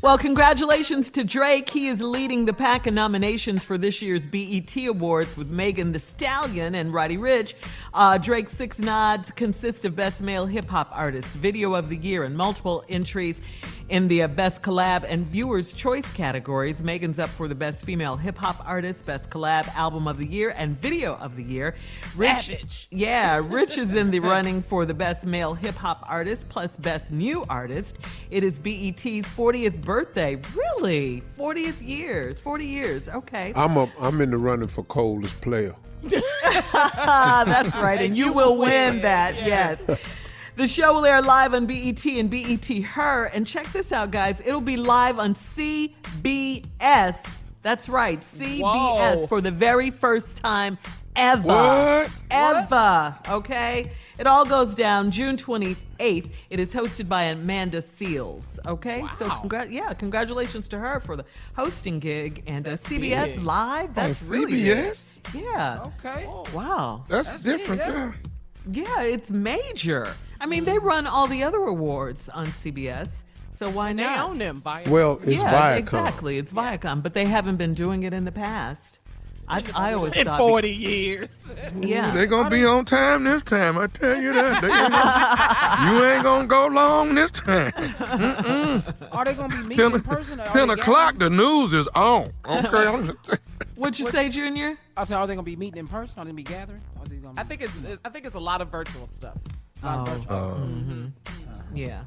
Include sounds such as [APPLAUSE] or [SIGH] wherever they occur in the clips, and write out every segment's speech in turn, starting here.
Well, congratulations to Drake. He is leading the pack of nominations for this year's BET Awards with Megan Thee Stallion and Roddy Ricch. Uh, Drake's six nods consist of Best Male Hip Hop Artist, Video of the Year, and multiple entries in the uh, Best Collab and Viewers' Choice categories. Megan's up for the Best Female Hip Hop Artist, Best Collab Album of the Year, and Video of the Year. Savage. Ricch, yeah, Ricch is in the [LAUGHS] running for the Best Male Hip Hop Artist plus Best New Artist. It is BET's 40th birthday. Really? 40th years. 40 years. Okay. I'm a, I'm in the running for coldest player. [LAUGHS] That's right. And you will win that. Yes. The show will air live on BET and BET Her. And check this out, guys. It'll be live on CBS. That's right, CBS Whoa. for the very first time ever. What? Ever. Okay? It all goes down June 28th. It is hosted by Amanda Seales. Okay? So, Wow. congra- yeah, congratulations to her for the hosting gig. And uh, CBS big. Live. That's On really big. Yeah. Okay. Wow. That's, That's big, different. yeah. yeah. Yeah, it's major. I mean, they run all the other awards on CBS, so why They not? own them. Via- Well, it's yeah, Viacom. exactly. It's Viacom, but they haven't been doing it in the past. I, I always in thought. 40 years. [LAUGHS] Yeah. They're gonna be on time this time. I tell you that. They ain't gonna- you ain't gonna go long this time. Are they going to be meeting Ten, in person? Or are 10 o'clock, gathering? the news is on. Okay, [LAUGHS] I'm just, What'd you say, Junior? I said, are they going to be meeting in person? Are they going to be gathering? Are they gonna I be- think it's I think it's a lot of virtual stuff. A lot of Oh. virtual- Yeah.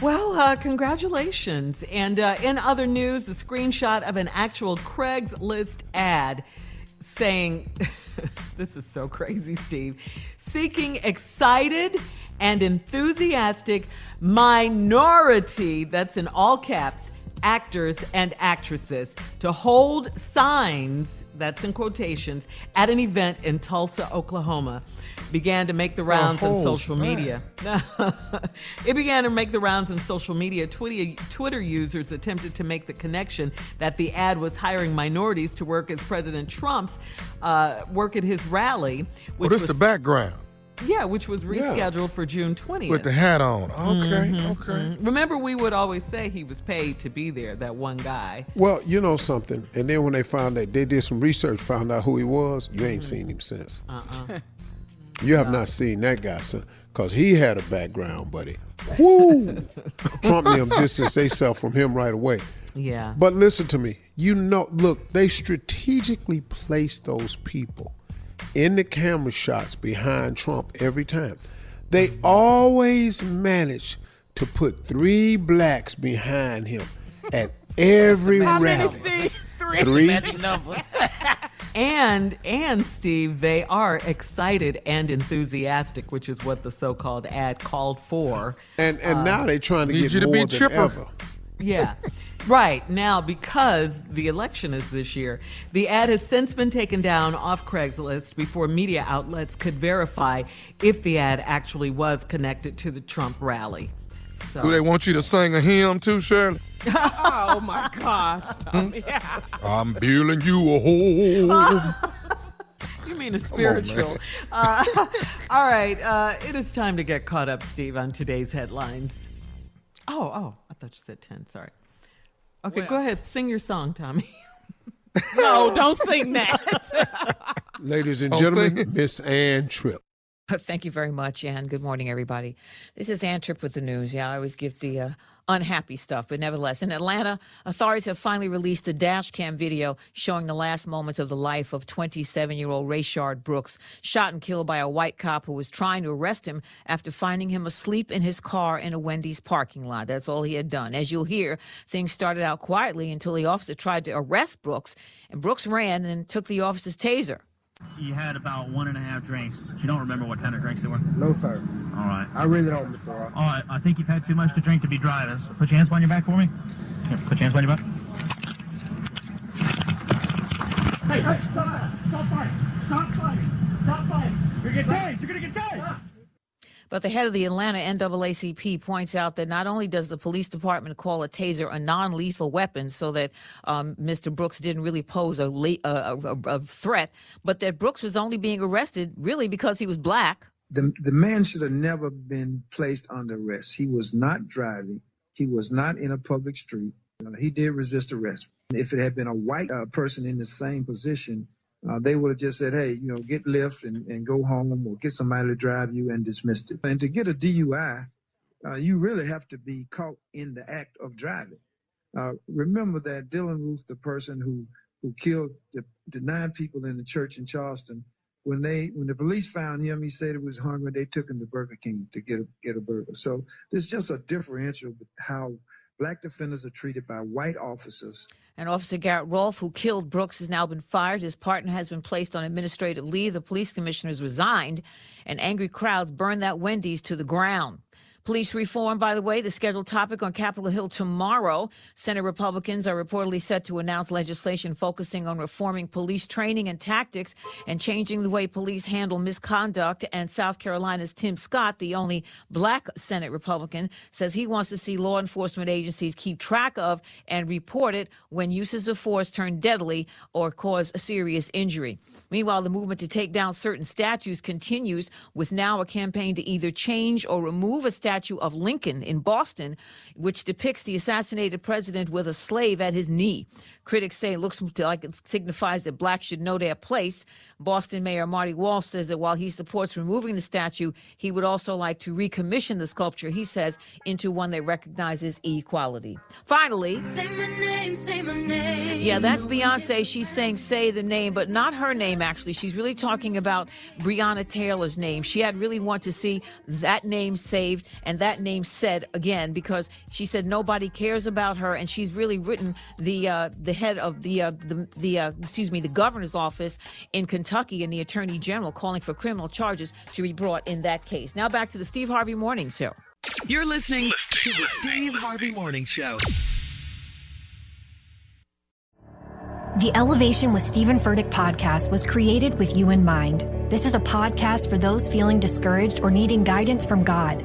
Well, uh, congratulations. And uh, in other news, a screenshot of an actual Craigslist ad saying, [LAUGHS] this is so crazy, Steve, seeking excited and enthusiastic minority, that's in all caps, actors and actresses to hold signs, that's in quotations, at an event in Tulsa, Oklahoma. Began to make the rounds on whole social sign. media. [LAUGHS] it began to make the rounds on social media. Twitter, Twitter users attempted to make the connection that the ad was hiring minorities to work as President Trump's uh, work at his rally. well, this the background. Yeah, which was rescheduled for June 20th. With the hat on. Okay, Mhm, okay. mhm. Remember, we would always say he was paid to be there, that one guy. Well, you know something, and then when they found out, they did some research, found out who he was. You ain't Mm-hmm. seen him since. Uh-uh. [LAUGHS] You have not seen that guy since, cause he had a background, buddy. [LAUGHS] Woo! Trump and them distance sell from him right away. Yeah. But listen to me. You know, look, they strategically place those people in the camera shots behind Trump every time. They always manage to put three blacks behind him at every How many, rally. Steve? Three. Three. [LAUGHS] Magic number. And and Steve, they are excited and enthusiastic, which is what the so-called ad called for. And and um, now they're trying to Need get you to more be than chipper. ever. Yeah. Right. Now, because the election is this year, the ad has since been taken down off Craigslist before media outlets could verify if the ad actually was connected to the Trump rally. So, Do they want you to sing a hymn too, Shirley? oh my gosh, Tommy. [LAUGHS] I'm building you a home. [LAUGHS] you mean a spiritual? man. uh, [LAUGHS] all right. Uh, it is time to get caught up, Steve, on today's headlines. Oh, oh, I thought you said 10. Sorry. Okay, go ahead. Sing your song, Tommy. no, don't sing that. Ladies and gentlemen. Miss Ann Tripp. [LAUGHS] Thank you very much, and good morning, everybody. This is Ann Tripp with the news. Yeah, I always give the uh, unhappy stuff, but nevertheless, in Atlanta, authorities have finally released the dash cam video showing the last moments of the life of 27 year old Rayshard Brooks, shot and killed by a white cop who was trying to arrest him after finding him asleep in his car in a Wendy's parking lot. That's all he had done. As you'll hear, things started out quietly until the officer tried to arrest Brooks, and Brooks ran and took the officer's taser. You had about one and a half drinks, but you don't remember what kind of drinks they were? No, sir. All right. I really don't, Mr. Rock. All right, I think you've had too much to drink to be driving. So put your hands behind your back for me. Here, put your hands behind your back. Hey, hey, stop! Stop fighting! Stop fighting! Stop fighting! You're gonna get tased! You're gonna get tased! But the head of the Atlanta NAACP points out that not only does the police department call a taser a non lethal weapon so that um, Mr. Brooks didn't really pose a, le- a, a, a threat, but that Brooks was only being arrested really because he was black. The, the man should have never been placed under arrest. He was not driving. He was not in a public street. He did resist arrest. If it had been a white uh, person in the same position, uh, they would have just said, hey, you know, get lift and, and go home or get somebody to drive you and dismissed it. And to get a DUI, uh, you really have to be caught in the act of driving. Uh, remember that Dylann Roof, the person who, who killed the, the nine people in the church in Charleston, when they when the police found him, he said he was hungry. They took him to Burger King to get a, get a burger. So there's just a differential how black defenders are treated by white officers And Officer Garrett Rolfe, who killed Brooks, has now been fired. His partner has been placed on administrative leave. The police commissioner has resigned, and angry crowds burned that Wendy's to the ground. Police reform, by the way, the scheduled topic on Capitol Hill tomorrow. Senate Republicans are reportedly set to announce legislation focusing on reforming police training and tactics and changing the way police handle misconduct. And South Carolina's Tim Scott, the only black Senate Republican, says he wants to see law enforcement agencies keep track of and report it when uses of force turn deadly or cause serious injury. Meanwhile, the movement to take down certain statues continues with now a campaign to either change or remove a statue of Lincoln in Boston, which depicts the assassinated president with a slave at his knee. Critics say it looks like it signifies that blacks should know their place. Boston Mayor Marty Walsh says that while he supports removing the statue, he would also like to recommission the sculpture, he says, into one that recognizes equality. Finally, Say my name, say my name. yeah, that's Beyonce. She's saying say the name, but not her name, actually. She's really talking about Breonna Taylor's name. She had really want to see that name saved and that name said again because she said nobody cares about her, and she's really written the uh, the head of the uh, the, the uh, excuse me the governor's office in Kentucky and the attorney general calling for criminal charges to be brought in that case. Now back to the Steve Harvey Morning Show. You're listening to the Steve Harvey Morning Show. The Elevation with Stephen Furtick podcast was created with you in mind. This is a podcast for those feeling discouraged or needing guidance from God.